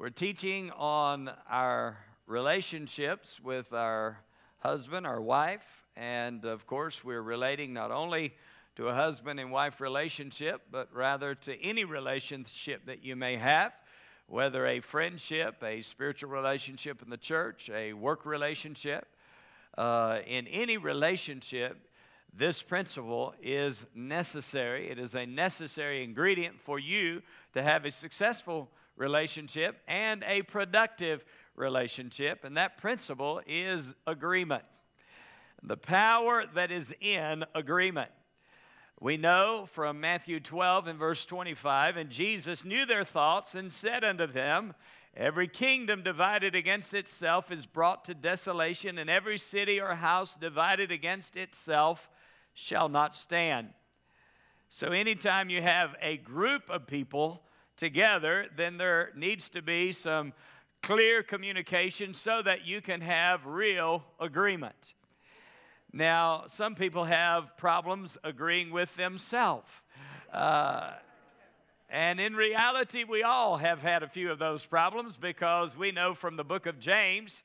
We're teaching on our relationships with our husband, our wife, and of course, we're relating not only to a husband and wife relationship, but rather to any relationship that you may have, whether a friendship, a spiritual relationship in the church, a work relationship. Uh, in any relationship, this principle is necessary. It is a necessary ingredient for you to have a successful relationship and a productive relationship. And that principle is agreement. The power that is in agreement. We know from Matthew 12 and verse 25, and Jesus knew their thoughts and said unto them, Every kingdom divided against itself is brought to desolation, and every city or house divided against itself shall not stand. So, anytime you have a group of people together, then there needs to be some clear communication so that you can have real agreement. Now, some people have problems agreeing with themselves. Uh, and in reality, we all have had a few of those problems because we know from the book of James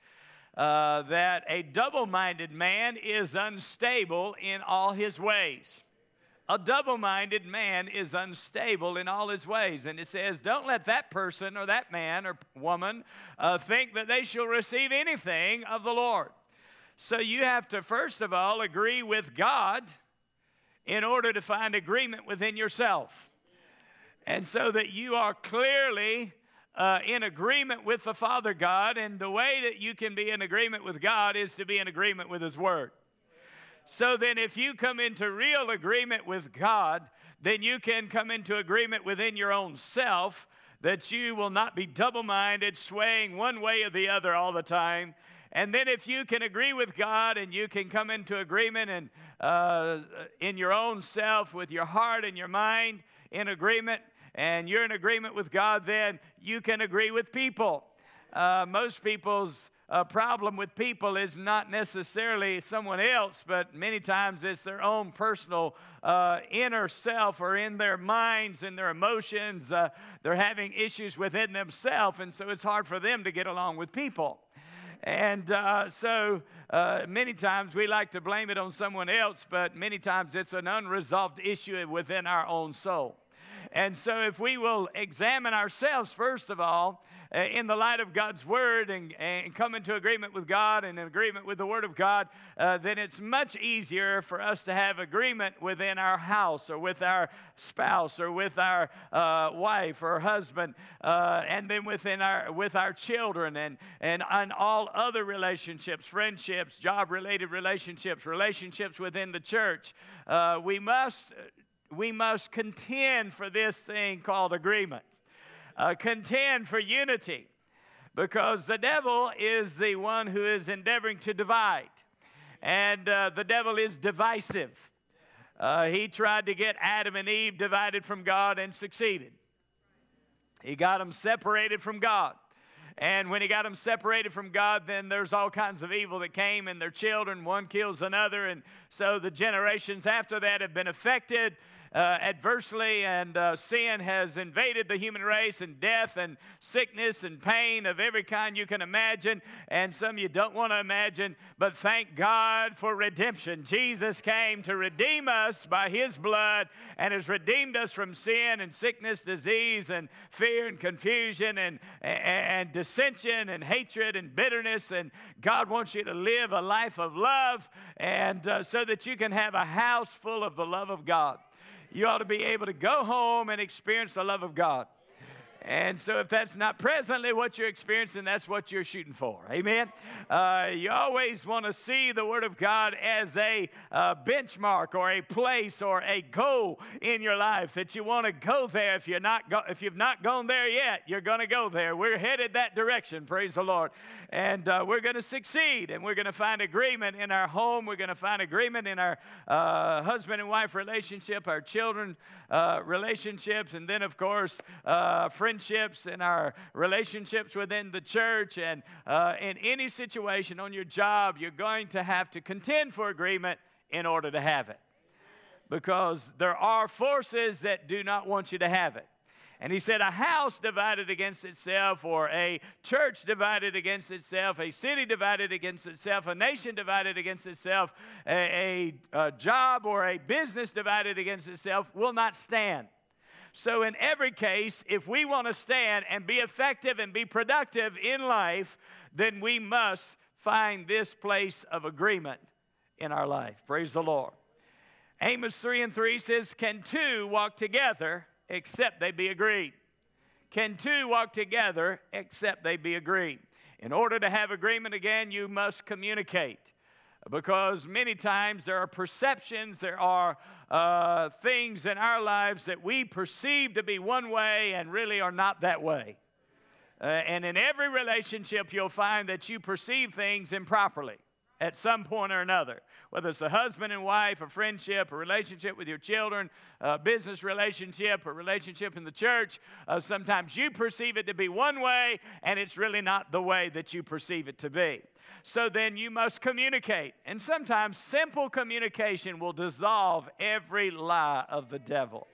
uh, that a double minded man is unstable in all his ways. A double minded man is unstable in all his ways. And it says, Don't let that person or that man or woman uh, think that they shall receive anything of the Lord. So you have to, first of all, agree with God in order to find agreement within yourself. And so that you are clearly uh, in agreement with the Father God, and the way that you can be in agreement with God is to be in agreement with His Word. So then, if you come into real agreement with God, then you can come into agreement within your own self that you will not be double minded, swaying one way or the other all the time. And then, if you can agree with God and you can come into agreement and uh, in your own self with your heart and your mind in agreement, and you're in agreement with God, then you can agree with people. Uh, most people's uh, problem with people is not necessarily someone else, but many times it's their own personal uh, inner self or in their minds and their emotions. Uh, they're having issues within themselves, and so it's hard for them to get along with people. And uh, so uh, many times we like to blame it on someone else, but many times it's an unresolved issue within our own soul. And so, if we will examine ourselves, first of all, in the light of God's Word and, and come into agreement with God and in agreement with the Word of God, uh, then it's much easier for us to have agreement within our house or with our spouse or with our uh, wife or husband, uh, and then within our with our children and and on all other relationships, friendships, job-related relationships, relationships within the church. Uh, we must we must contend for this thing called agreement, uh, contend for unity, because the devil is the one who is endeavoring to divide, and uh, the devil is divisive. Uh, he tried to get Adam and Eve divided from God and succeeded. He got them separated from God. And when he got them separated from God, then there's all kinds of evil that came, and their children, one kills another. And so the generations after that have been affected uh, adversely, and uh, sin has invaded the human race, and death and sickness and pain of every kind you can imagine, and some you don't want to imagine. But thank God for redemption. Jesus came to redeem us by his blood and has redeemed us from sin and sickness, disease, and fear and confusion and, and, and dissension and hatred and bitterness. And God wants you to live a life of love and uh, so that you can have a house full of the love of God you ought to be able to go home and experience the love of God. And so, if that's not presently what you're experiencing, that's what you're shooting for. Amen. Uh, you always want to see the Word of God as a uh, benchmark or a place or a goal in your life that you want to go there. If you're not, go- if you've not gone there yet, you're going to go there. We're headed that direction. Praise the Lord. And uh, we're going to succeed, and we're going to find agreement in our home. We're going to find agreement in our uh, husband and wife relationship, our children uh, relationships, and then, of course, uh, friendships and our relationships within the church. And uh, in any situation on your job, you're going to have to contend for agreement in order to have it. Because there are forces that do not want you to have it. And he said, A house divided against itself, or a church divided against itself, a city divided against itself, a nation divided against itself, a, a, a job or a business divided against itself will not stand. So, in every case, if we want to stand and be effective and be productive in life, then we must find this place of agreement in our life. Praise the Lord. Amos 3 and 3 says, Can two walk together except they be agreed? Can two walk together except they be agreed? In order to have agreement again, you must communicate because many times there are perceptions, there are uh, things in our lives that we perceive to be one way and really are not that way. Uh, and in every relationship, you'll find that you perceive things improperly at some point or another. Whether it's a husband and wife, a friendship, a relationship with your children, a business relationship, a relationship in the church, uh, sometimes you perceive it to be one way and it's really not the way that you perceive it to be. So then you must communicate. And sometimes simple communication will dissolve every lie of the devil.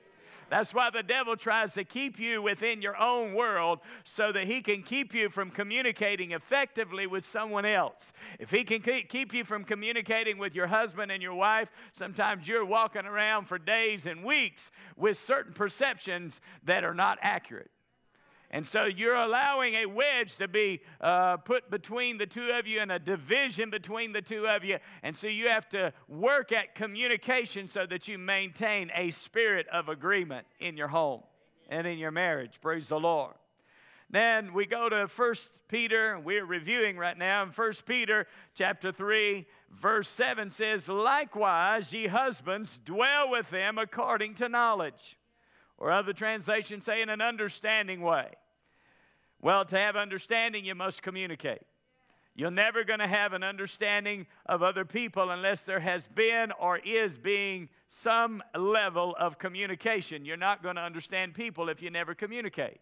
That's why the devil tries to keep you within your own world so that he can keep you from communicating effectively with someone else. If he can keep you from communicating with your husband and your wife, sometimes you're walking around for days and weeks with certain perceptions that are not accurate. And so you're allowing a wedge to be uh, put between the two of you and a division between the two of you. And so you have to work at communication so that you maintain a spirit of agreement in your home and in your marriage. Praise the Lord. Then we go to 1 Peter. We're reviewing right now. In 1 Peter chapter 3, verse 7 says, Likewise, ye husbands, dwell with them according to knowledge. Or other translations say in an understanding way. Well, to have understanding, you must communicate. You're never going to have an understanding of other people unless there has been or is being some level of communication. You're not going to understand people if you never communicate.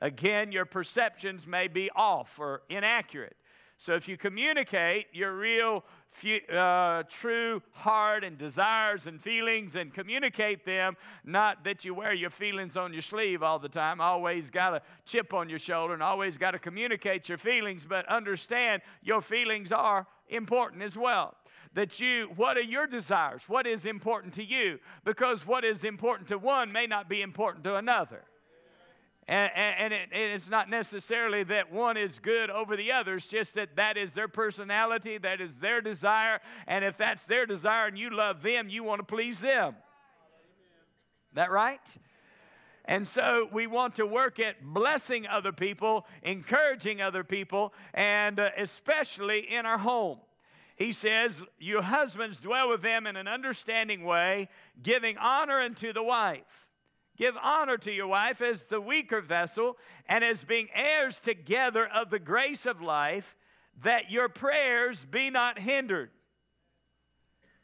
Again, your perceptions may be off or inaccurate. So if you communicate your real, uh, true heart and desires and feelings and communicate them, not that you wear your feelings on your sleeve all the time, always got a chip on your shoulder and always got to communicate your feelings, but understand your feelings are important as well that you, what are your desires? What is important to you? Because what is important to one may not be important to another. And, and, it, it's not necessarily that one is good over the others, just that that is their personality, that is their desire. And if that's their desire and you love them, you want to please them. That right? And so we want to work at blessing other people, encouraging other people, and uh, especially in our home. He says, You husbands dwell with them in an understanding way, giving honor unto the wife Give honor to your wife as the weaker vessel and as being heirs together of the grace of life, that your prayers be not hindered.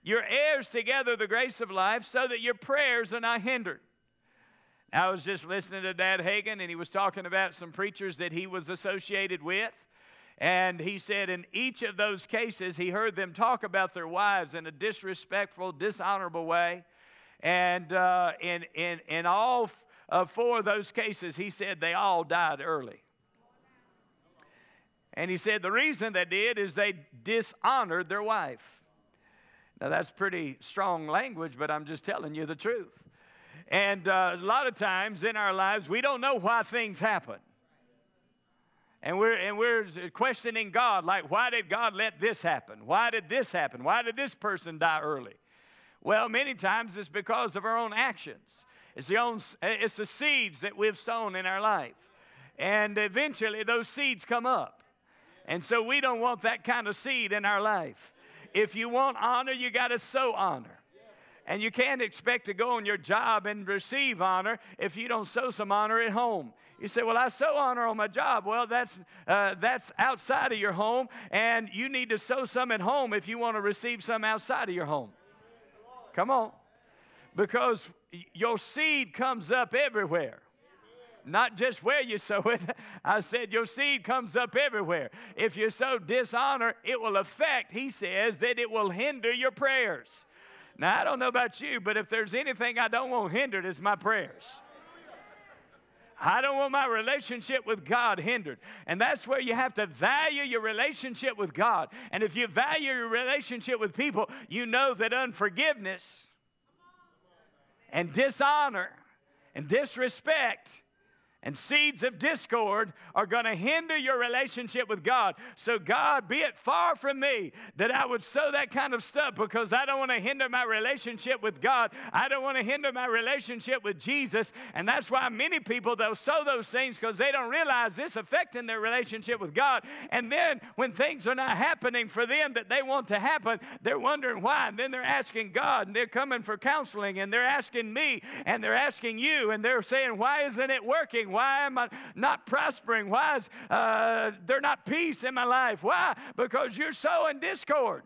Your heirs together the grace of life so that your prayers are not hindered. I was just listening to Dad Hagin, and he was talking about some preachers that he was associated with. And he said in each of those cases, he heard them talk about their wives in a disrespectful, dishonorable way. And uh, in, in, in all of four of those cases, he said they all died early. And he said the reason they did is they dishonored their wife. Now, that's pretty strong language, but I'm just telling you the truth. And uh, a lot of times in our lives, we don't know why things happen. And we're, and we're questioning God, like, why did God let this happen? Why did this happen? Why did this person die early? Well, many times it's because of our own actions. It's the, own, it's the seeds that we've sown in our life. And eventually those seeds come up. And so we don't want that kind of seed in our life. If you want honor, you got to sow honor. And you can't expect to go on your job and receive honor if you don't sow some honor at home. You say, Well, I sow honor on my job. Well, that's, uh, that's outside of your home, and you need to sow some at home if you want to receive some outside of your home. Come on. Because your seed comes up everywhere. Not just where you sow it. I said your seed comes up everywhere. If you sow dishonor, it will affect, he says, that it will hinder your prayers. Now, I don't know about you, but if there's anything I don't want hindered, it's my prayers. I don't want my relationship with God hindered. And that's where you have to value your relationship with God. And if you value your relationship with people, you know that unforgiveness and dishonor and disrespect and seeds of discord are going to hinder your relationship with God. So, God, be it far from me that I would sow that kind of stuff because I don't want to hinder my relationship with God. I don't want to hinder my relationship with Jesus. And that's why many people, they'll sow those things because they don't realize this affecting their relationship with God. And then when things are not happening for them that they want to happen, they're wondering why. And then they're asking God and they're coming for counseling and they're asking me and they're asking you and they're saying, Why isn't it working? Why am I not prospering? Why is uh, there not peace in my life? Why? Because you're sowing discord.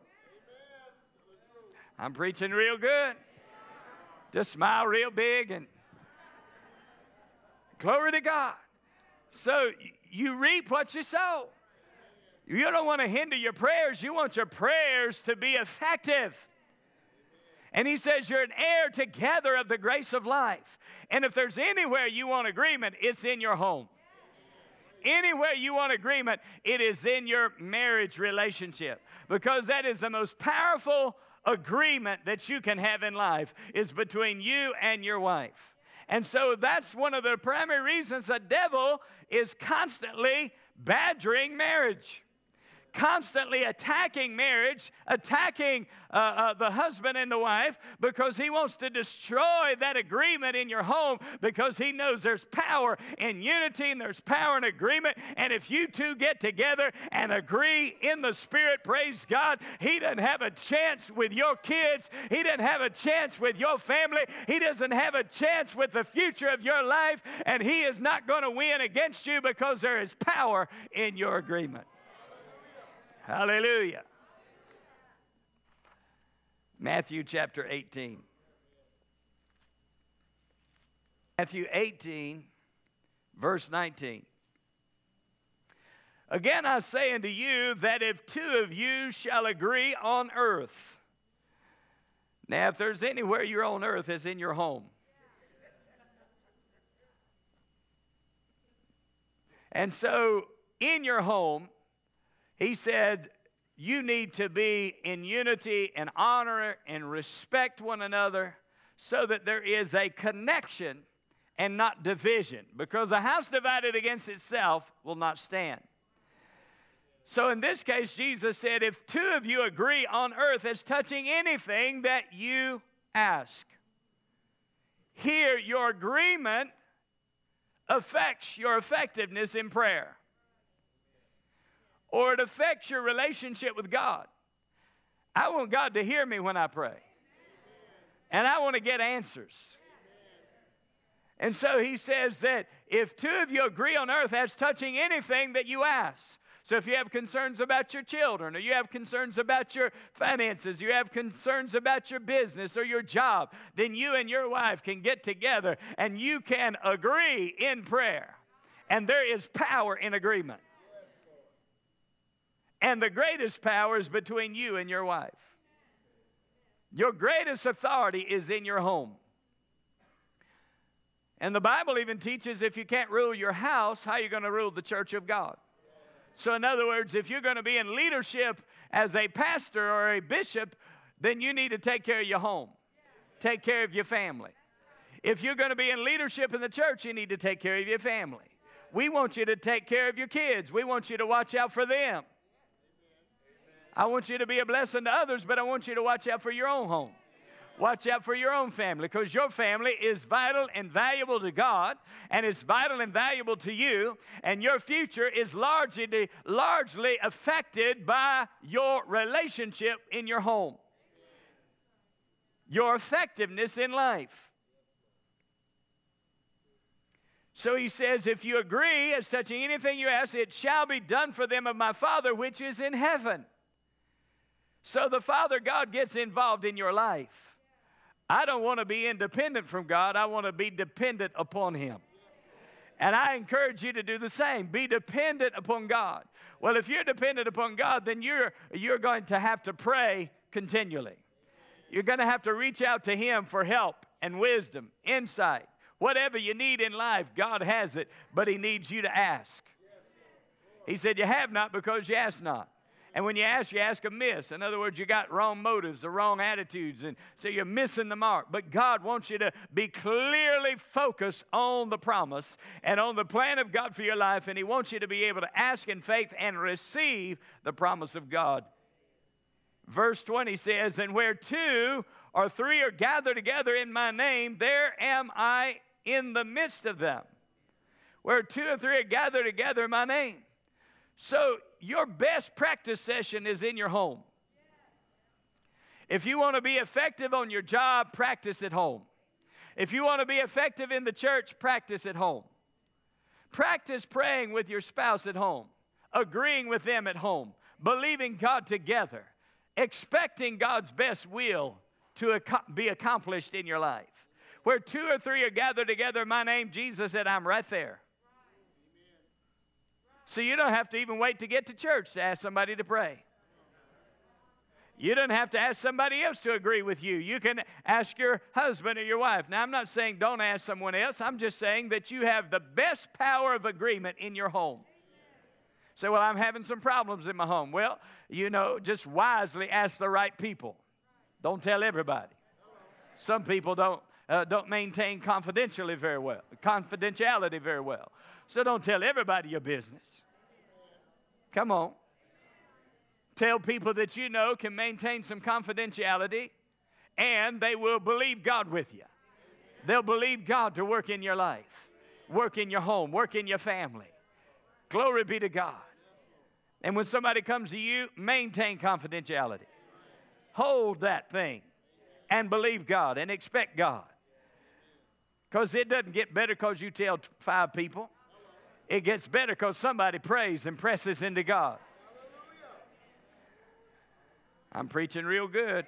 I'm preaching real good. Just smile real big and glory to God. So you reap what you sow. You don't want to hinder your prayers, you want your prayers to be effective. And he says, You're an heir together of the grace of life. And if there's anywhere you want agreement, it's in your home. Anywhere you want agreement, it is in your marriage relationship. Because that is the most powerful agreement that you can have in life is between you and your wife. And so that's one of the primary reasons the devil is constantly badgering marriage constantly attacking marriage, attacking uh, uh, the husband and the wife, because he wants to destroy that agreement in your home because he knows there's power in unity and there's power in agreement. And if you two get together and agree in the Spirit, praise God, he doesn't have a chance with your kids, he doesn't have a chance with your family, he doesn't have a chance with the future of your life, and he is not going to win against you because there is power in your agreement. Hallelujah. Matthew chapter 18. Matthew 18, verse 19. Again, I say unto you that if two of you shall agree on earth, now, if there's anywhere you're on earth, it's in your home. And so, in your home, he said, You need to be in unity and honor and respect one another so that there is a connection and not division, because a house divided against itself will not stand. So, in this case, Jesus said, If two of you agree on earth as touching anything that you ask, here your agreement affects your effectiveness in prayer or it affects your relationship with God. I want God to hear me when I pray. And I want to get answers. And so he says that if two of you agree on earth as touching anything that you ask, so if you have concerns about your children, or you have concerns about your finances, you have concerns about your business or your job, then you and your wife can get together and you can agree in prayer. And there is power in agreement. And the greatest power is between you and your wife. Your greatest authority is in your home. And the Bible even teaches if you can't rule your house, how are you going to rule the church of God? So, in other words, if you're going to be in leadership as a pastor or a bishop, then you need to take care of your home, take care of your family. If you're going to be in leadership in the church, you need to take care of your family. We want you to take care of your kids, we want you to watch out for them. I want you to be a blessing to others, but I want you to watch out for your own home. Watch out for your own family because your family is vital and valuable to God, and it's vital and valuable to you, and your future is largely, largely affected by your relationship in your home, your effectiveness in life. So he says, If you agree as touching anything you ask, it shall be done for them of my Father which is in heaven. So the Father God gets involved in your life. I don't want to be independent from God, I want to be dependent upon Him. And I encourage you to do the same. Be dependent upon God. Well, if you're dependent upon God, then you're, you're going to have to pray continually. You're going to have to reach out to Him for help and wisdom, insight, Whatever you need in life, God has it, but He needs you to ask. He said, You have not because you ask not. And when you ask, you ask amiss. In other words, you got wrong motives, the wrong attitudes, and so you're missing the mark. But God wants you to be clearly focused on the promise and on the plan of God for your life, and He wants you to be able to ask in faith and receive the promise of God. Verse 20 says, And where two or three are gathered together in my name, there am I in the midst of them. Where two or three are gathered together in my name. So your best practice session is in your home. If you want to be effective on your job, practice at home. If you want to be effective in the church, practice at home. Practice praying with your spouse at home, agreeing with them at home, believing God together, expecting God's best will to be accomplished in your life. Where two or three are gathered together in my name, Jesus said, I'm right there. So you don't have to even wait to get to church to ask somebody to pray. You don't have to ask somebody else to agree with you. You can ask your husband or your wife. Now, I'm not saying don't ask someone else. I'm just saying that you have the best power of agreement in your home. Say, well, I'm having some problems in my home. Well, you know, just wisely ask the right people. Don't tell everybody. Some people don't, uh, don't maintain confidentially very well, confidentiality very well. So don't tell everybody your business. Come on. Tell people that you know can maintain some confidentiality and they will believe God with you. They'll believe God to work in your life, work in your home, work in your family. Glory be to God. And when somebody comes to you, maintain confidentiality. Hold that thing and believe God and expect God. Because it doesn't get better because you tell five people. It gets better because somebody prays and presses into God. I'm preaching real good.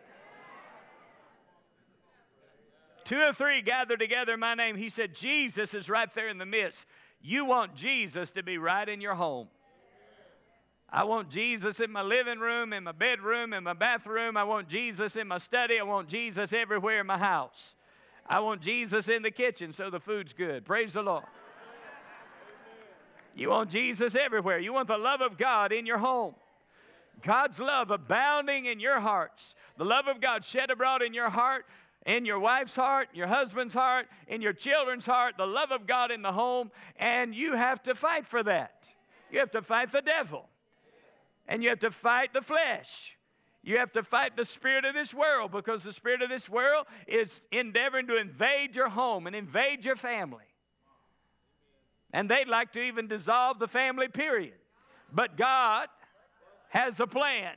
Two or three gathered together in my name. He said, Jesus is right there in the midst. You want Jesus to be right in your home. I want Jesus in my living room, in my bedroom, in my bathroom. I want Jesus in my study. I want Jesus everywhere in my house. I want Jesus in the kitchen so the food's good. Praise the Lord. You want Jesus everywhere. You want the love of God in your home. God's love abounding in your hearts. The love of God shed abroad in your heart, in your wife's heart, your husband's heart, in your children's heart, the love of God in the home, and you have to fight for that. You have to fight the devil, and you have to fight the flesh. You have to fight the spirit of this world because the spirit of this world is endeavoring to invade your home and invade your family. And they'd like to even dissolve the family, period. But God has a plan.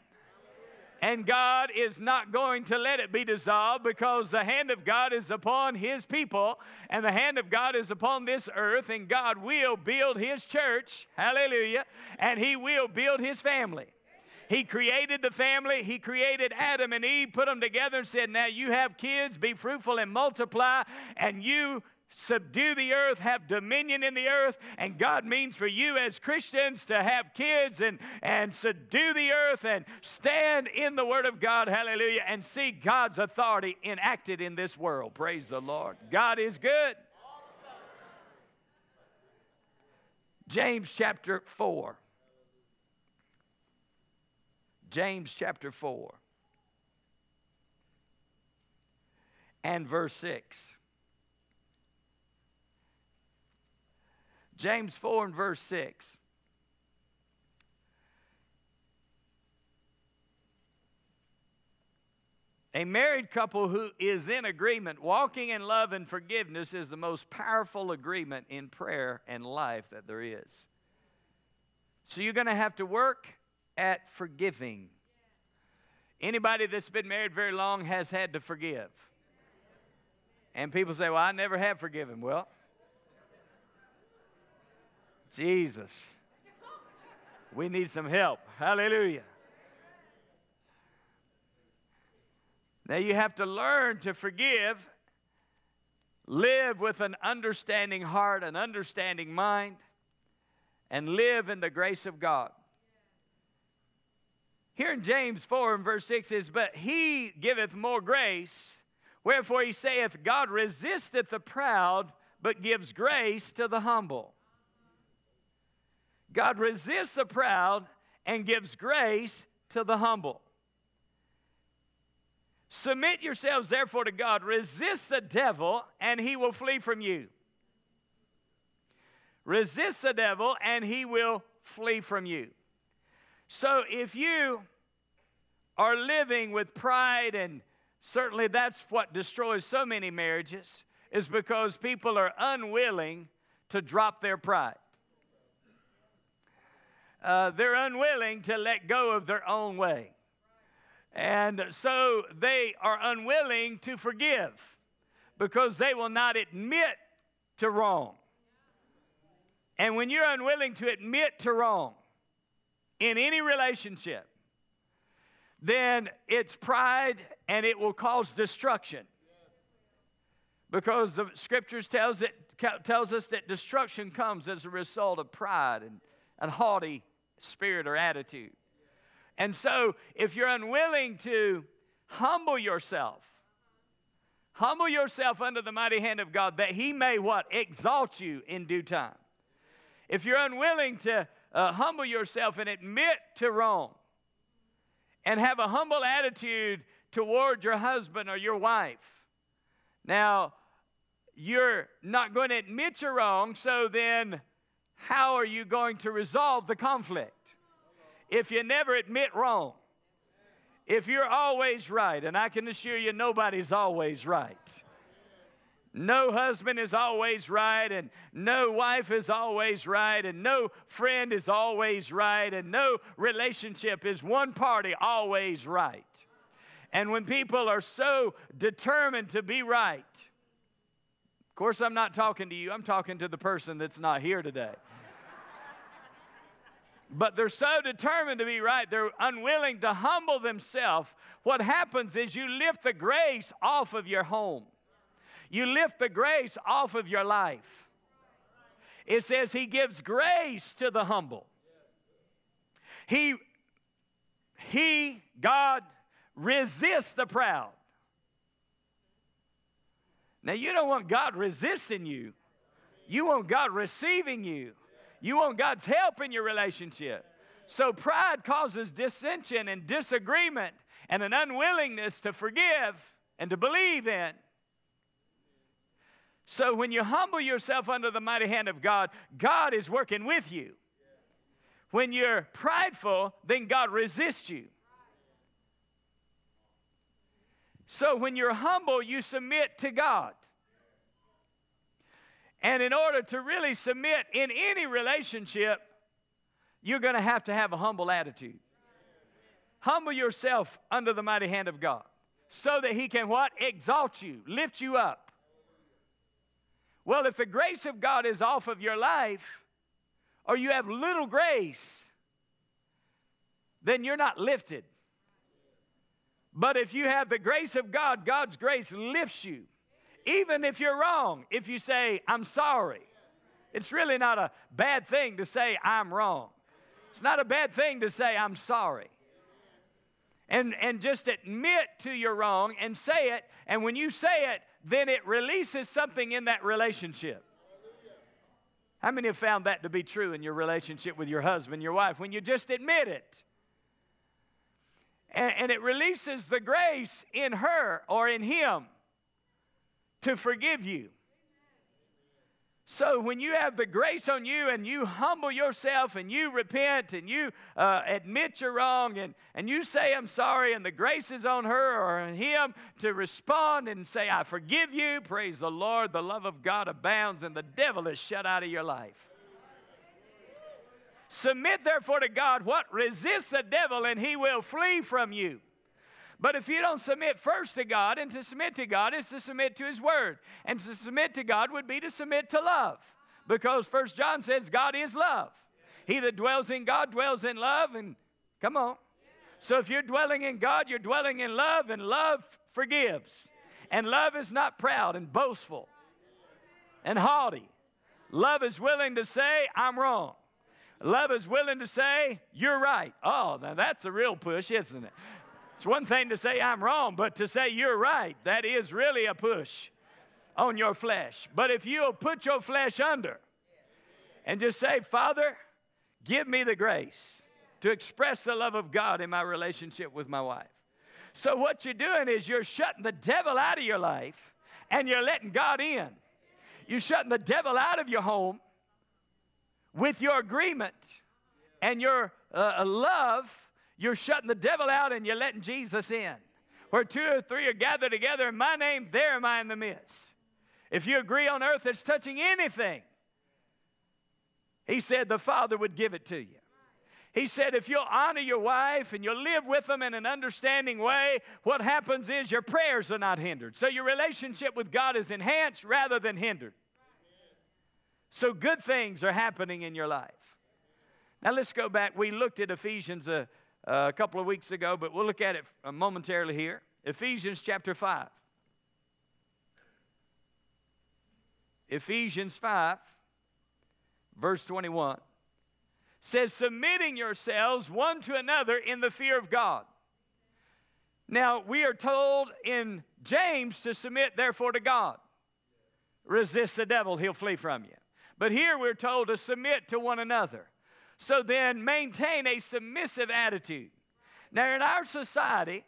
And God is not going to let it be dissolved because the hand of God is upon His people and the hand of God is upon this earth, and God will build His church. Hallelujah. And He will build His family. He created the family. He created Adam and Eve, put them together, and said, Now you have kids, be fruitful and multiply, and you subdue the earth, have dominion in the earth. And God means for you as Christians to have kids and, and subdue the earth and stand in the Word of God, hallelujah, and see God's authority enacted in this world. Praise the Lord. God is good. James chapter 4. James chapter 4 and verse 6. James 4 and verse 6. A married couple who is in agreement, walking in love and forgiveness, is the most powerful agreement in prayer and life that there is. So you're going to have to work at forgiving. Anybody that's been married very long has had to forgive. And people say, Well, I never have forgiven. Well, Jesus. We need some help. Hallelujah. Now you have to learn to forgive, live with an understanding heart, an understanding mind, and live in the grace of God. Here in James 4 and verse 6 is, But he giveth more grace, wherefore he saith, God resisteth the proud, but gives grace to the humble. God resists the proud and gives grace to the humble. Submit yourselves therefore to God. Resist the devil, and he will flee from you. Resist the devil, and he will flee from you. So if you are living with pride, and certainly that's what destroys so many marriages, is because people are unwilling to drop their pride. Uh, they're unwilling to let go of their own way. And so they are unwilling to forgive because they will not admit to wrong. And when you're unwilling to admit to wrong in any relationship, then it's pride and it will cause destruction. Because the scriptures tells, it, tells us that destruction comes as a result of pride and, and haughty spirit or attitude. And so, if you're unwilling to humble yourself, humble yourself under the mighty hand of God that He may what? Exalt you in due time. If you're unwilling to uh, humble yourself and admit to wrong and have a humble attitude toward your husband or your wife, now you're not going to admit you're wrong, so then how are you going to resolve the conflict? if you never admit wrong, if you're always right, and I can assure you nobody's always right. No husband is always right, and no wife is always right, and no friend is always right, and no relationship is one party always right. And when people are so determined to be right, of course, I'm not talking to you, I'm talking to the person that's not here today. But they're so determined to be right, they're unwilling to humble themselves. What happens is you lift the grace off of your home, you lift the grace off of your life. It says He gives grace to the humble. He, he, God, resists the proud. Now, you don't want God resisting you, you want God receiving you. You want God's help in your relationship. So pride causes dissension and disagreement and an unwillingness to forgive and to believe in. So when you humble yourself under the mighty hand of God, God is working with you. When you're prideful, then God resists you. So when you're humble, you submit to God. And in order to really submit in any relationship, you're going to have to have a humble attitude. Humble yourself under the mighty hand of God so that He can what? Exalt you, lift you up. Well, if the grace of God is off of your life, or you have little grace, then you're not lifted. But if you have the grace of God, God's grace lifts you. Even if you're wrong, if you say, I'm sorry, it's really not a bad thing to say, I'm wrong. It's not a bad thing to say, I'm sorry. And, and just admit to your wrong and say it. And when you say it, then it releases something in that relationship. How many have found that to be true in your relationship with your husband, your wife, when you just admit it? And, and it releases the grace in her or in him to forgive you. So, when you have the grace on you and you humble yourself and you repent and you uh, admit you're wrong and, and you say, I'm sorry, and the grace is on her or him to respond and say, I forgive you, praise the Lord, the love of God abounds and the devil is shut out of your life. Submit therefore to God what? resists the devil and he will flee from you. But if you don't submit first to God, and to submit to God is to submit to His Word. And to submit to God would be to submit to love. Because First John says God is love. He that dwells in God dwells in love. And come on. So if you're dwelling in God, you're dwelling in love, and love forgives. And love is not proud and boastful and haughty. Love is willing to say, I'm wrong. Love is willing to say, You're right. Oh, now that's a real push, isn't it? It's one thing to say I'm wrong, but to say you're right, that is really a push. on your flesh. But if you'll put your flesh under and just say, Father, give me the grace to express the love of God in my relationship with my wife. So, what you're doing is you're shutting the devil out of your life and you're letting God in. You're shutting the devil out of your home with your agreement and your uh, love. You're shutting the devil out and you're letting Jesus in. Where two or three are gathered together in my name, there am I in the midst. If you agree on earth that's touching anything, he said the Father would give it to you. He said, if you'll honor your wife and you'll live with them in an understanding way, what happens is your prayers are not hindered. So your relationship with God is enhanced rather than hindered. So good things are happening in your life. Now let's go back. We looked at Ephesians a, Uh, a couple of weeks ago, but we'll look at it uh, momentarily here. Ephesians chapter 5. Ephesians 5, verse 21 says, submitting yourselves one to another in the fear of God. Now, we are told in James to submit, therefore, to God. Resist the devil, he'll flee from you. But here we're told to submit to one another. So then, maintain a submissive attitude. Now, in our society,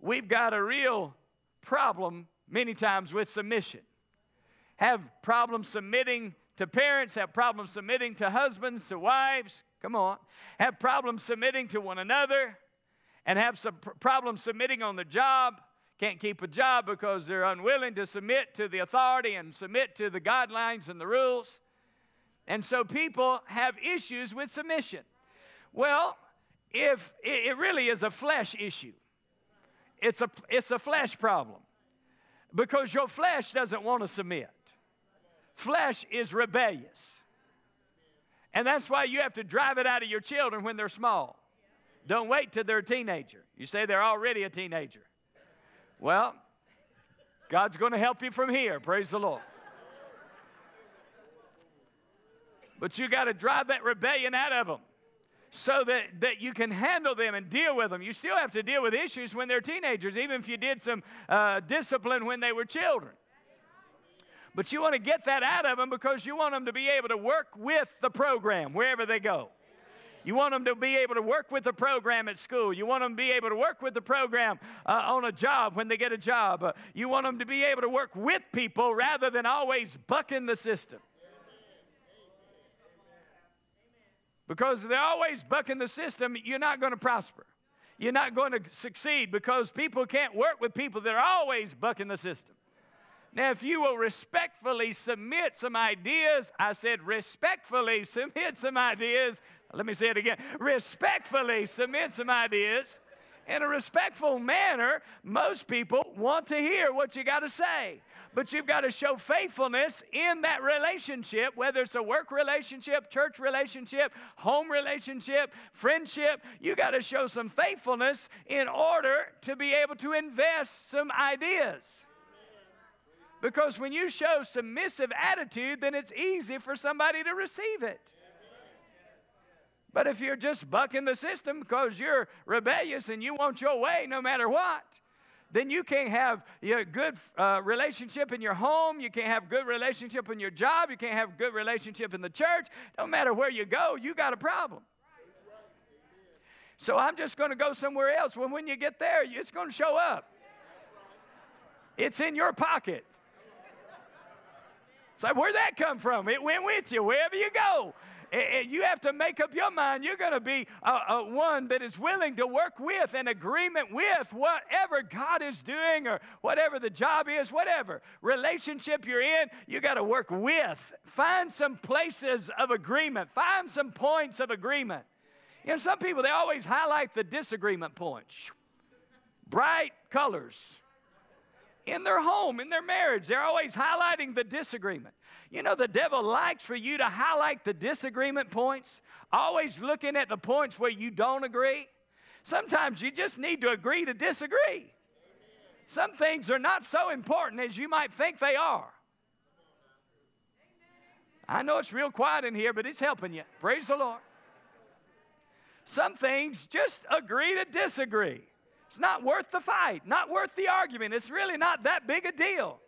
we've got a real problem many times with submission. Have problems submitting to parents, have problems submitting to husbands, to wives, Come on. Have problems submitting to one another and have some pr- problems submitting on the job. Can't keep a job because they're unwilling to submit to the authority and submit to the guidelines and the rules. And so people have issues with submission. Well, if it really is a flesh issue, it's a, it's a flesh problem because your flesh doesn't want to submit. Flesh is rebellious. And that's why you have to drive it out of your children when they're small. Don't wait till they're a teenager. You say they're already a teenager. Well, God's going to help you from here. Praise the Lord. But you got to drive that rebellion out of them so that, that you can handle them and deal with them. You still have to deal with issues when they're teenagers, even if you did some uh, discipline when they were children. But you want to get that out of them because you want them to be able to work with the program wherever they go. You want them to be able to work with the program at school. You want them to be able to work with the program uh, on a job when they get a job. Uh, you want them to be able to work with people rather than always bucking the system. Because they're always bucking the system, you're not going to prosper. You're not going to succeed because people can't work with people that are always bucking the system. Now, if you will respectfully submit some ideas, I said respectfully submit some ideas. Let me say it again respectfully submit some ideas. In a respectful manner, most people want to hear what you got to say. But you've got to show faithfulness in that relationship, whether it's a work relationship, church relationship, home relationship, friendship. You got to show some faithfulness in order to be able to invest some ideas. Because when you show submissive attitude, then it's easy for somebody to receive it. But if you're just bucking the system because you're rebellious and you want your way no matter what, then you can't have a good uh, relationship in your home. You can't have good relationship in your job. You can't have good relationship in the church. Don't matter where you go, you got a problem. So I'm just going to go somewhere else. When when you get there, it's going to show up. It's in your pocket. So where'd that come from? It went with you wherever you go. And you have to make up your mind. You're going to be a, a one that is willing to work with and agreement with whatever God is doing or whatever the job is, whatever relationship you're in. You got to work with. Find some places of agreement. Find some points of agreement. You know, some people they always highlight the disagreement points. Bright colors in their home, in their marriage. They're always highlighting the disagreement. You know, the devil likes for you to highlight the disagreement points, always looking at the points where you don't agree. Sometimes you just need to agree to disagree. Some things are not so important as you might think they are. I know it's real quiet in here, but it's helping you. Praise the Lord. Some things just agree to disagree. It's not worth the fight, not worth the argument. It's really not that big a deal.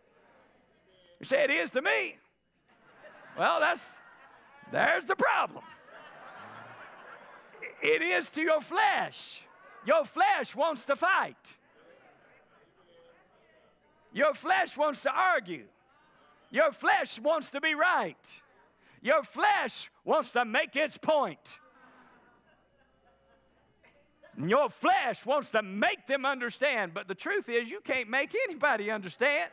You say, It is to me. Well, that's, there's the problem. It is to your flesh. Your flesh wants to fight. Your flesh wants to argue. Your flesh wants to be right. Your flesh wants to make its point. Your flesh wants to make them understand, but the truth is, you can't make anybody understand.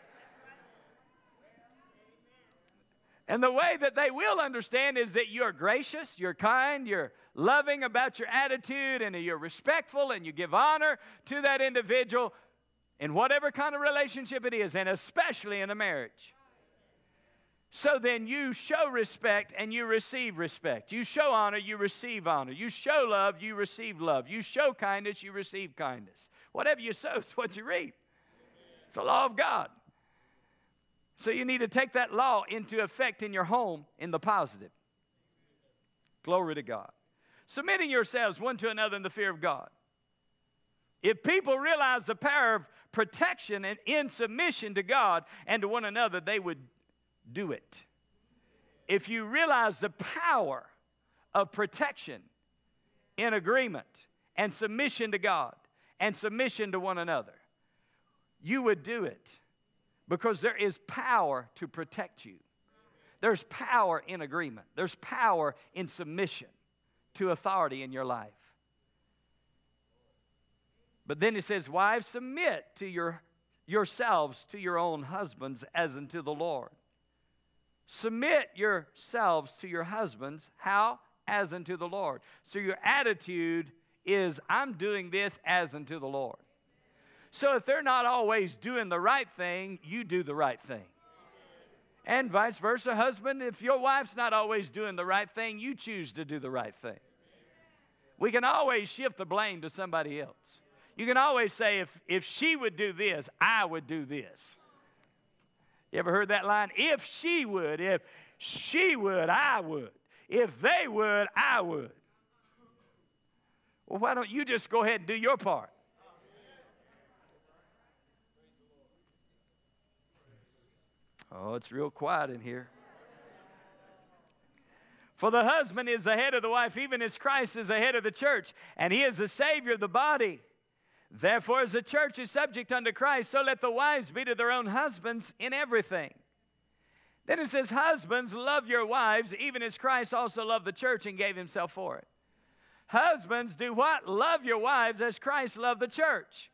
And the way that they will understand is that you're gracious, you're kind, you're loving about your attitude, and you're respectful, and you give honor to that individual in whatever kind of relationship it is, and especially in a marriage. So then you show respect and you receive respect. You show honor, you receive honor. You show love, you receive love. You show kindness, you receive kindness. Whatever you sow is what you reap. It's a law of God. So you need to take that law into effect in your home in the positive. Glory to God. Submitting yourselves one to another in the fear of God. If people realize the power of protection and in submission to God and to one another, they would do it. If you realize the power of protection in agreement and submission to God and submission to one another, you would do it because there is power to protect you. There's power in agreement, there's power in submission to authority in your life. But then it says, Wives, submit to your, yourselves to your own husbands as unto the Lord. Submit yourselves to your husbands. How? As unto the Lord. So your attitude is, I'm doing this as unto the Lord. So if they're not always doing the right thing, you do the right thing. And vice versa, husband, if your wife's not always doing the right thing, you choose to do the right thing. We can always shift the blame to somebody else. You can always say, if, if she would do this, I would do this. You ever heard that line? If she would, if she would, I would. If they would, I would. Well, why don't you just go ahead and do your part? Oh, it's real quiet in here. For the husband is the head of the wife, even as Christ is the head of the church, and he is the Savior of the body. Therefore, as the church is subject unto Christ, so let the wives be to their own husbands in everything. Then it says, Husbands, love your wives, even as Christ also loved the church and gave himself for it. Husbands, do what? Love your wives as Christ loved the church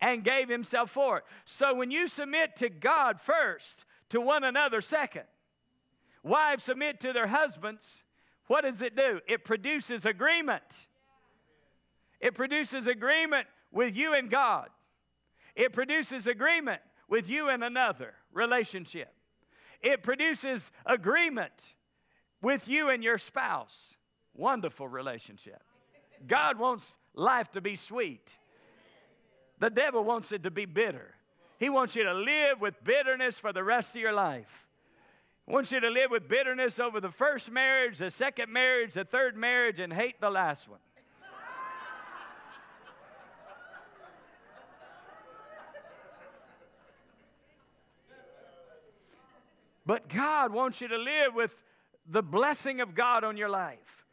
and gave himself for it. So when you submit to God first, to one another second, wives submit to their husbands, what does it do? It produces agreement. It produces agreement with you and God. It produces agreement with you and another relationship. It produces agreement with you and your spouse. Wonderful relationship. God wants life to be sweet. The devil wants it to be bitter. He wants you to live with bitterness for the rest of your life. He wants you to live with bitterness over the first marriage, the second marriage, the third marriage, and hate the last one. But God wants you to live with the blessing of God on your life.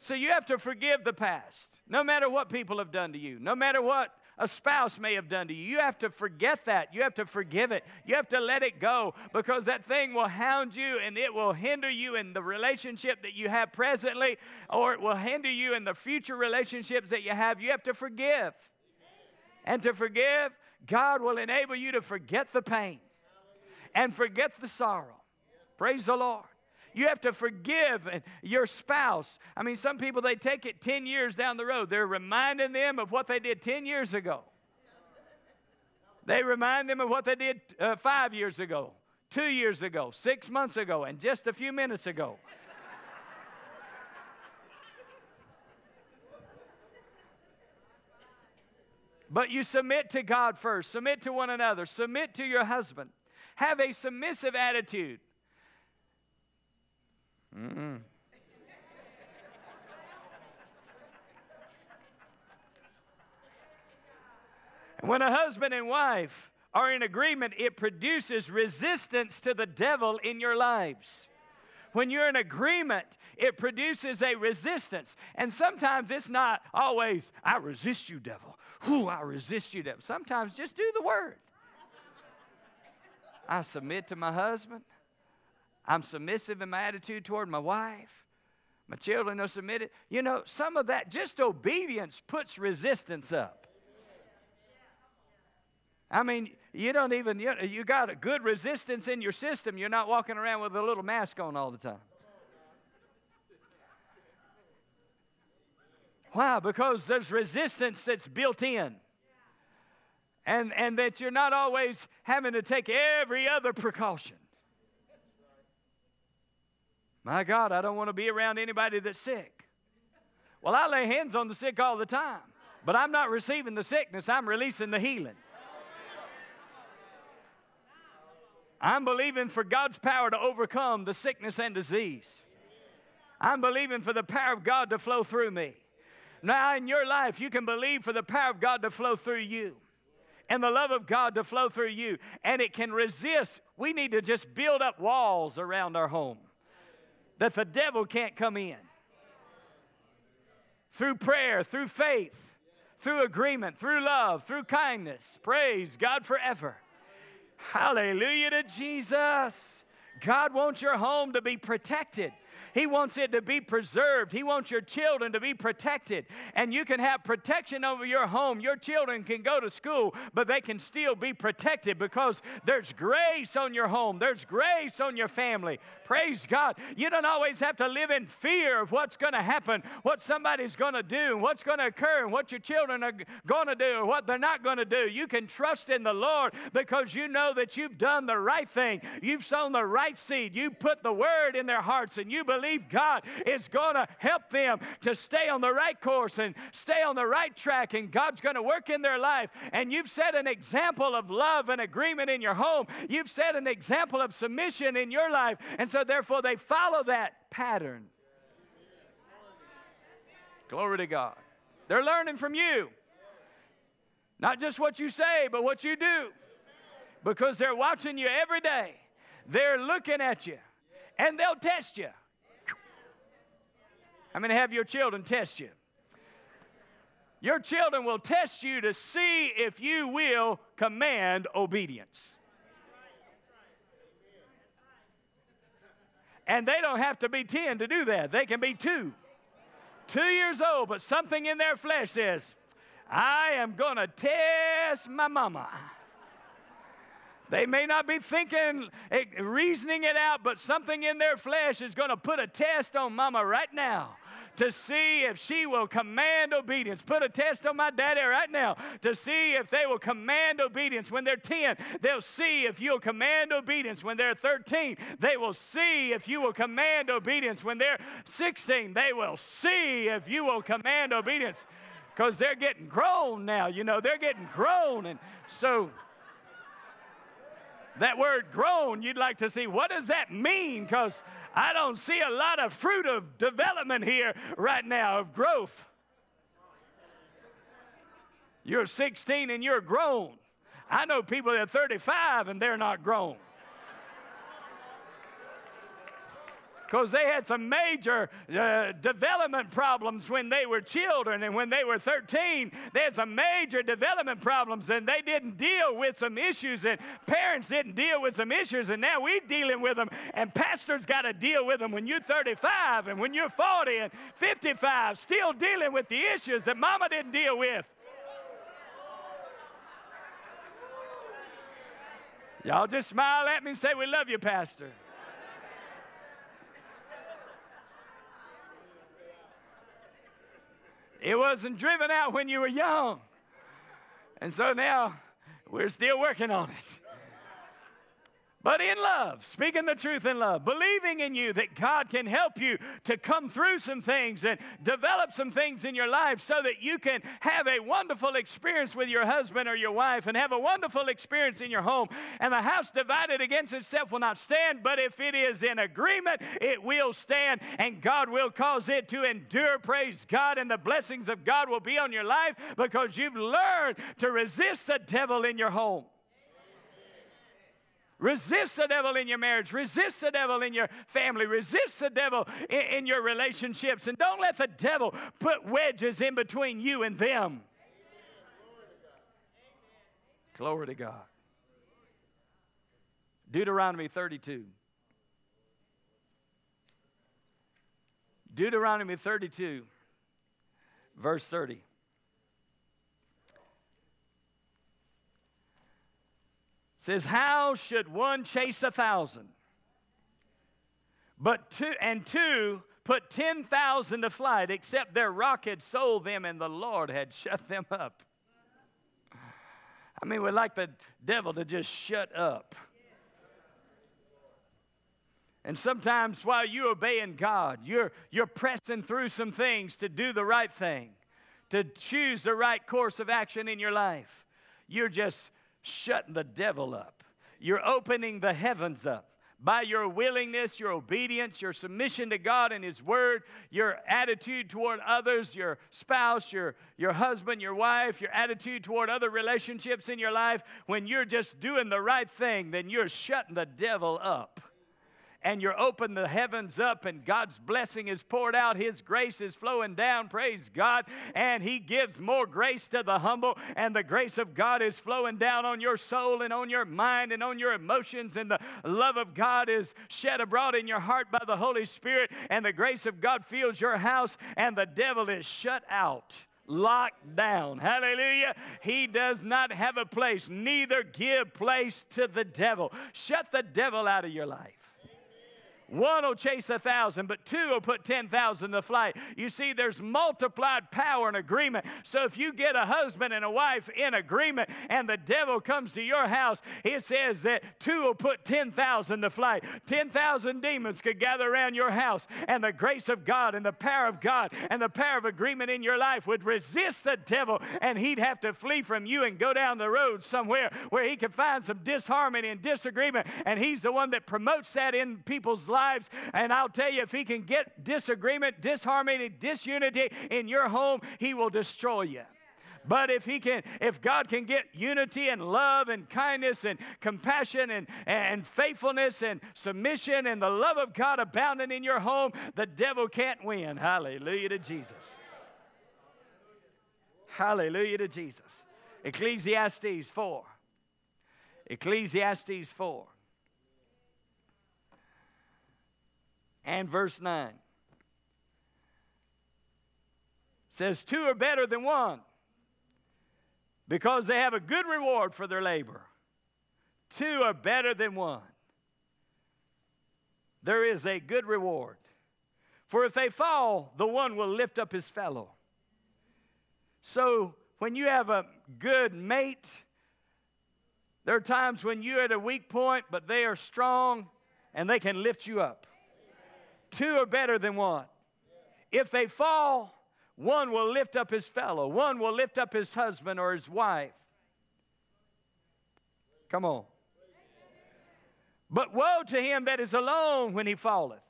So you have to forgive the past, no matter what people have done to you, no matter what a spouse may have done to you. You have to forget that. You have to forgive it. You have to let it go because that thing will hound you and it will hinder you in the relationship that you have presently or it will hinder you in the future relationships that you have. You have to forgive. And to forgive, God will enable you to forget the pain and forget the sorrow. Praise the Lord. You have to forgive your spouse. I mean, some people, they take it 10 years down the road. They're reminding them of what they did 10 years ago. They remind them of what they did uh, five years ago, two years ago, six months ago, and just a few minutes ago. But you submit to God first, submit to one another, submit to your husband. Have a submissive attitude. Mm-mm. when a husband and wife are in agreement, it produces resistance to the devil in your lives. When you're in agreement, it produces a resistance. And sometimes it's not always, I resist you, devil. Who I resist you, devil. Sometimes just do the word. I submit to my husband. I'm submissive in my attitude toward my wife. My children are submitted. You know, some of that, just obedience puts resistance up. I mean, you don't even, you, got a good resistance in your system. You're not walking around with a little mask on all the time. Why? Because there's resistance that's built in. And, and that you're not always having to take every other precaution. My God, I don't want to be around anybody that's sick. Well, I lay hands on the sick all the time, but I'm not receiving the sickness, I'm releasing the healing. I'm believing for God's power to overcome the sickness and disease. I'm believing for the power of God to flow through me. Now, in your life, you can believe for the power of God to flow through you and the love of God to flow through you, and it can resist. We need to just build up walls around our home that the devil can't come in. Through prayer, through faith, through agreement, through love, through kindness. Praise God forever. Hallelujah to Jesus. God wants your home to be protected. He wants it to be preserved. He wants your children to be protected. And you can have protection over your home. Your children can go to school, but they can still be protected because there's grace on your home, there's grace on your family. Praise God. You don't always have to live in fear of what's going to happen, what somebody's going to do, what's going to occur, and what your children are going to do, or what they're not going to do. You can trust in the Lord because you know that you've done the right thing. You've sown the right seed. You put the word in their hearts, and you believe God is going to help them to stay on the right course and stay on the right track, and God's going to work in their life. And you've set an example of love and agreement in your home. You've set an example of submission in your life. And so, therefore, they follow that pattern. Glory to God. They're learning from you. Not just what you say, but what you do. Because they're watching you every day. They're looking at you. And they'll test you. I'm going to have your children test you. Your children will test you to see if you will command obedience. And they don't have to be 10 to do that, they can be two. Two years old, but something in their flesh says, I am going to test my mama. They may not be thinking, eh, reasoning it out, but something in their flesh is going to put a test on mama right now to see if she will command obedience. Put a test on my daddy right now to see if they will command obedience. When they're 10, they'll see if you'll command obedience. When they're 13, they will see if you will command obedience. When they're 16, they will see if you will command obedience because they're getting grown now. You know, they're getting grown. And so, that word grown, you'd like to see what does that mean? Because I don't see a lot of fruit of development here right now, of growth. You're 16 and you're grown. I know people that are 35 and they're not grown. Because they had some major uh, development problems when they were children. And when they were 13, they had some major development problems and they didn't deal with some issues, and parents didn't deal with some issues. And now we're dealing with them, and pastors got to deal with them when you're 35 and when you're 40 and 55, still dealing with the issues that mama didn't deal with. Y'all just smile at me and say, We love you, Pastor. It wasn't driven out when you were young. And so now we're still working on it but in love, speaking the truth in love, believing in you that God can help you to come through some things and develop some things in your life so that you can have a wonderful experience with your husband or your wife and have a wonderful experience in your home. And the house divided against itself will not stand, but if it is in agreement, it will stand and God will cause it to endure. Praise God, and the blessings of God will be on your life because you've learned to resist the devil in your home. Resist the devil in your marriage. Resist the devil in your family. Resist the devil in, in your relationships. And don't let the devil put wedges in between you and them. Glory to God. Deuteronomy 32. Deuteronomy 32, verse 30. Says, How should one chase a thousand? But two and two put ten thousand to flight, except their rock had sold them and the Lord had shut them up. I mean, we'd like the devil to just shut up. And sometimes while you're obeying God, you're, you're pressing through some things to do the right thing, to choose the right course of action in your life. You're just shutting the devil up. You're opening the heavens up. By your willingness, your obedience, your submission to God and His Word, your attitude toward others, your spouse, your, your husband, your wife, your attitude toward other relationships in your life, when you're just doing the right thing, then you're shutting the devil up and you're open the heavens up and God's blessing is poured out. His grace is flowing down, praise God. And He gives more grace to the humble, and the grace of God is flowing down on your soul and on your mind and on your emotions. And the love of God is shed abroad in your heart by the Holy Spirit, and the grace of God fills your house, and the devil is shut out locked down. Hallelujah. He does not have a place, neither give place to the devil. Shut the devil out of your life. One will chase a thousand, but two will put 10,000 to flight. You see, there's multiplied power and agreement. So if you get a husband and a wife in agreement and the devil comes to your house, it says that two will put 10,000 to flight. 10,000 demons could gather around your house, and the grace of God and the power of God and the power of agreement in your life would resist the devil, and he'd have to flee from you and go down the road somewhere where he could find some disharmony and disagreement. And he's the one that promotes that in people's lives lives. And I'll tell you, if he can get disagreement, disharmony, disunity in your home, he will destroy you. But if he can, if God can get unity and love and kindness and compassion and, and faithfulness and submission and the love of God abounding in your home, the devil can't win. Hallelujah to Jesus. Hallelujah to Jesus. Ecclesiastes 4. Ecclesiastes 4. And verse 9. says, Two are better than one because they have a good reward for their labor. Two are better than one. There is a good reward. For if they fall, the one will lift up his fellow. So when you have a good mate, there are times when you're at a weak point, but they are strong and they can lift you up. Two are better than one. If they fall, one will lift up his fellow, one will lift up his husband or his wife. Come on. But woe to him that is alone when he falleth,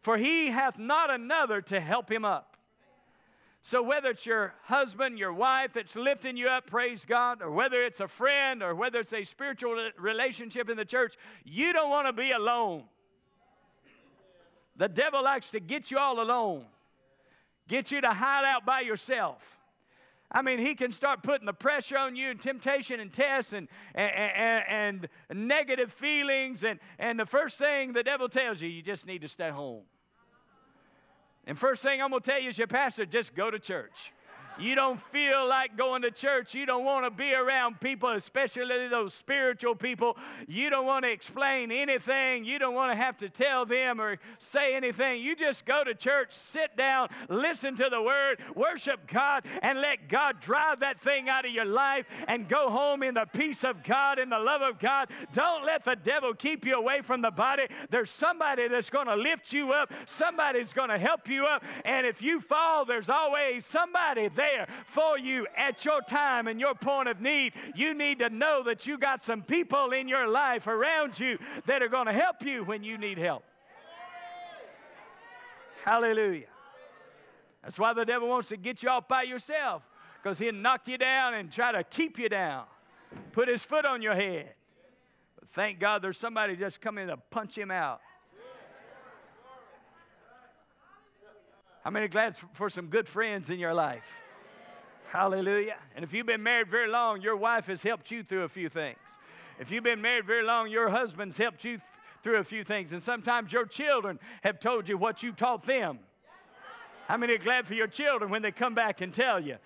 for he hath not another to help him up. So, whether it's your husband, your wife that's lifting you up, praise God, or whether it's a friend, or whether it's a spiritual relationship in the church, you don't want to be alone. The devil likes to get you all alone, get you to hide out by yourself. I mean, he can start putting the pressure on you and temptation and tests and, and, and, and negative feelings. And, and the first thing the devil tells you, you just need to stay home. And first thing I'm going to tell you as your pastor, just go to church you don't feel like going to church, you don't want to be around people, especially those spiritual people, you don't want to explain anything, you don't want to have to tell them or say anything. You just go to church, sit down, listen to the word, worship God, and let God drive that thing out of your life and go home in the peace of God and the love of God. Don't let the devil keep you away from the body. There's somebody that's going to lift you up, somebody's going to help you up, and if you fall, there's always somebody there there for you at your time and your point of need. You need to know that you got some people in your life around you that are going to help you when you need help. Hallelujah. That's why the devil wants to get you off by yourself because he'll knock you down and try to keep you down, put his foot on your head. Thank God there's somebody just coming to punch him out. How many glad for some good friends in your life? Hallelujah. And if you've been married very long, your wife has helped you through a few things. If you've been married very long, your husband's helped you th- through a few things. And sometimes your children have told you what you taught them. How many are glad for your children when they come back and tell you?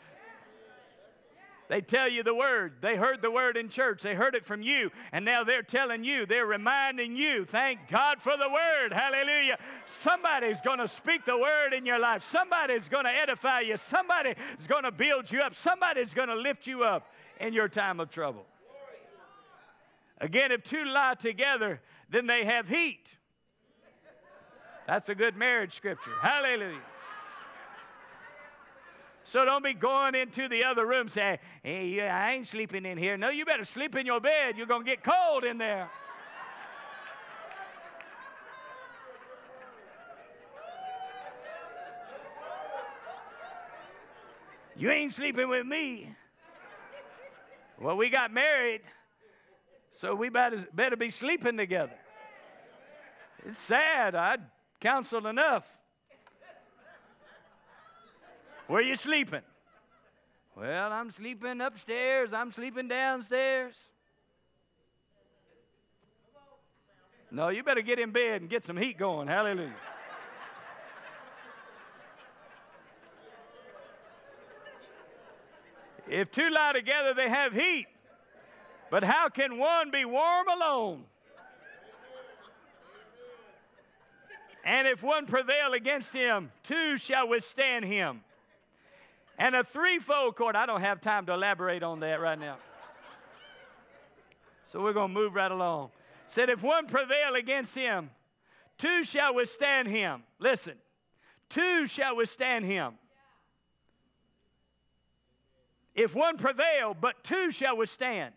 They tell you the word. They heard the word in church. They heard it from you. And now they're telling you, they're reminding you. Thank God for the word. Hallelujah. Somebody's going to speak the word in your life. Somebody's going to edify you. Somebody's going to build you up. Somebody's going to lift you up in your time of trouble. Again, if two lie together, then they have heat. That's a good marriage scripture. Hallelujah. So don't be going into the other room saying, hey, I ain't sleeping in here. No, you better sleep in your bed. You're going to get cold in there. You ain't sleeping with me. Well, we got married, so we better, better be sleeping together. It's sad. I counseled enough. Where are you sleeping? Well, I'm sleeping upstairs. I'm sleeping downstairs. No, you better get in bed and get some heat going. Hallelujah. if two lie together, they have heat. But how can one be warm alone? And if one prevail against him, two shall withstand him. And a threefold cord, I don't have time to elaborate on that right now. So we're going to move right along. Said, if one prevail against him, two shall withstand him. Listen, two shall withstand him. If one prevail, but two shall withstand.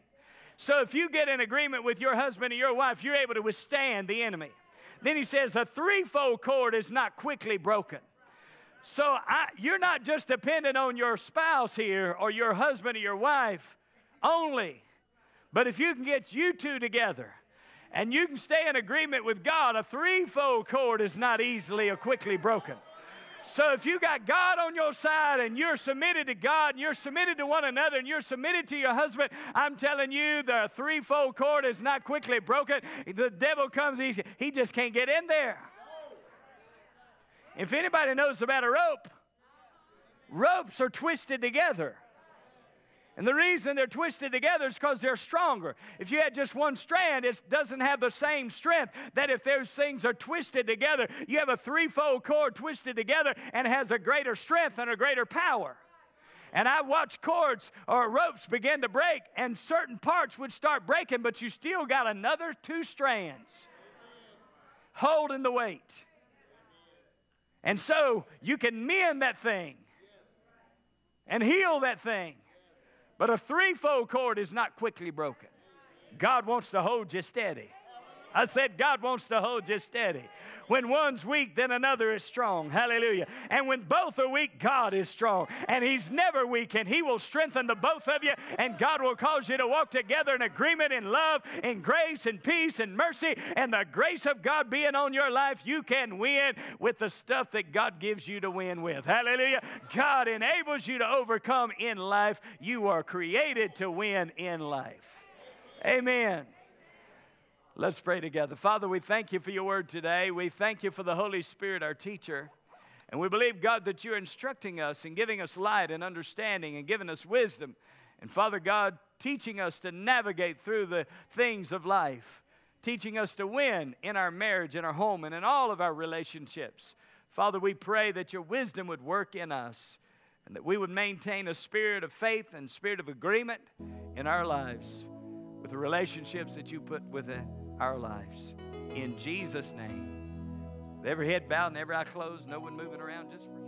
So if you get an agreement with your husband and your wife, you're able to withstand the enemy. Then he says, a threefold cord is not quickly broken. So I, you're not just dependent on your spouse here or your husband or your wife only, but if you can get you two together and you can stay in agreement with God, a threefold cord is not easily or quickly broken. So if you got God on your side and you're submitted to God and you're submitted to one another and you're submitted to your husband, I'm telling you the threefold cord is not quickly broken. The devil comes, he, he just can't get in there. If anybody knows about a rope, ropes are twisted together. And the reason they're twisted together is because they're stronger. If you had just one strand, it doesn't have the same strength that if those things are twisted together, you have a threefold cord twisted together and has a greater strength and a greater power. And I watched cords or ropes begin to break, and certain parts would start breaking, but you still got another two strands holding the weight. And so you can mend that thing and heal that thing. But a threefold cord is not quickly broken. God wants to hold you steady. I said, God wants to hold you steady. When one's weak, then another is strong. Hallelujah. And when both are weak, God is strong. And He's never weak, and He will strengthen the both of you, and God will cause you to walk together in agreement, in love, in grace, in peace, and mercy. And the grace of God being on your life, you can win with the stuff that God gives you to win with. Hallelujah. God enables you to overcome in life. You are created to win in life. Amen. Let's pray together. Father, we thank you for your word today. We thank you for the Holy Spirit, our teacher. And we believe, God, that you're instructing us and giving us light and understanding and giving us wisdom. And Father God, teaching us to navigate through the things of life, teaching us to win in our marriage, in our home, and in all of our relationships. Father, we pray that your wisdom would work in us and that we would maintain a spirit of faith and spirit of agreement in our lives with the relationships that you put with it our lives. In Jesus' name. With every head bowed and every eye closed, no one moving around, just for you.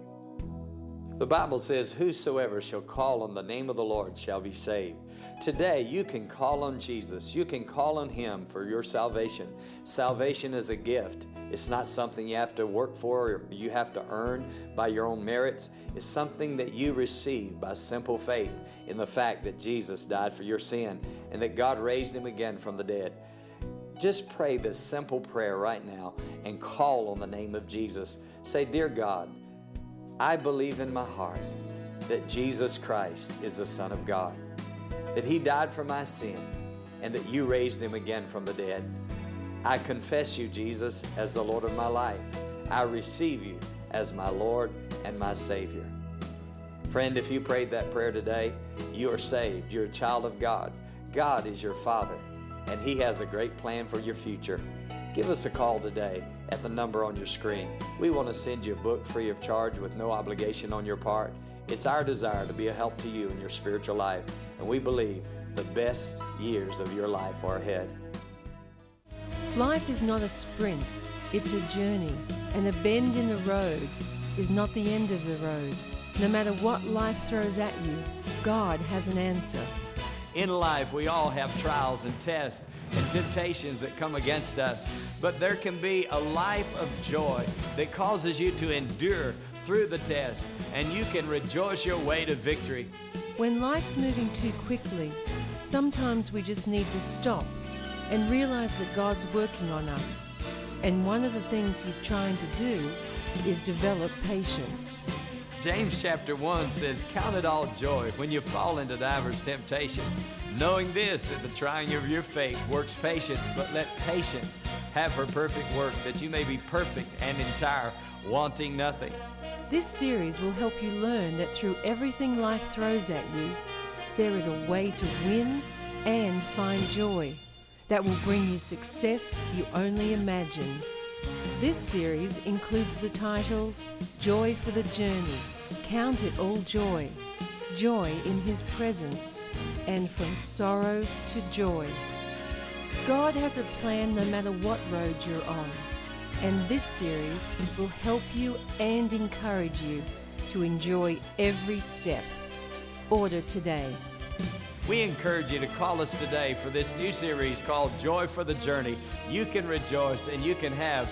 The Bible says, Whosoever shall call on the name of the Lord shall be saved. Today, you can call on Jesus. You can call on Him for your salvation. Salvation is a gift. It's not something you have to work for or you have to earn by your own merits. It's something that you receive by simple faith in the fact that Jesus died for your sin and that God raised Him again from the dead. Just pray this simple prayer right now and call on the name of Jesus. Say, Dear God, I believe in my heart that Jesus Christ is the Son of God, that He died for my sin, and that you raised Him again from the dead. I confess you, Jesus, as the Lord of my life. I receive you as my Lord and my Savior. Friend, if you prayed that prayer today, you are saved. You're a child of God. God is your Father, and He has a great plan for your future. Give us a call today at the number on your screen. We want to send you a book free of charge with no obligation on your part. It's our desire to be a help to you in your spiritual life, and we believe the best years of your life are ahead. Life is not a sprint, it's a journey, and a bend in the road is not the end of the road. No matter what life throws at you, God has an answer. In life, we all have trials and tests and temptations that come against us, but there can be a life of joy that causes you to endure through the test, and you can rejoice your way to victory. When life's moving too quickly, sometimes we just need to stop and realize that God's working on us. And one of the things He's trying to do is develop patience. James chapter 1 says, Count it all joy when you fall into divers temptation, knowing this, that the trying of your faith works patience, but let patience have her perfect work, that you may be perfect and entire, wanting nothing. This series will help you learn that through everything life throws at you, there is a way to win and find joy that will bring you success you only imagine. This series includes the titles Joy for the Journey, Count It All Joy, Joy in His Presence, and From Sorrow to Joy. God has a plan no matter what road you're on, and this series will help you and encourage you to enjoy every step. Order today. We encourage you to call us today for this new series called Joy for the Journey. You can rejoice and you can have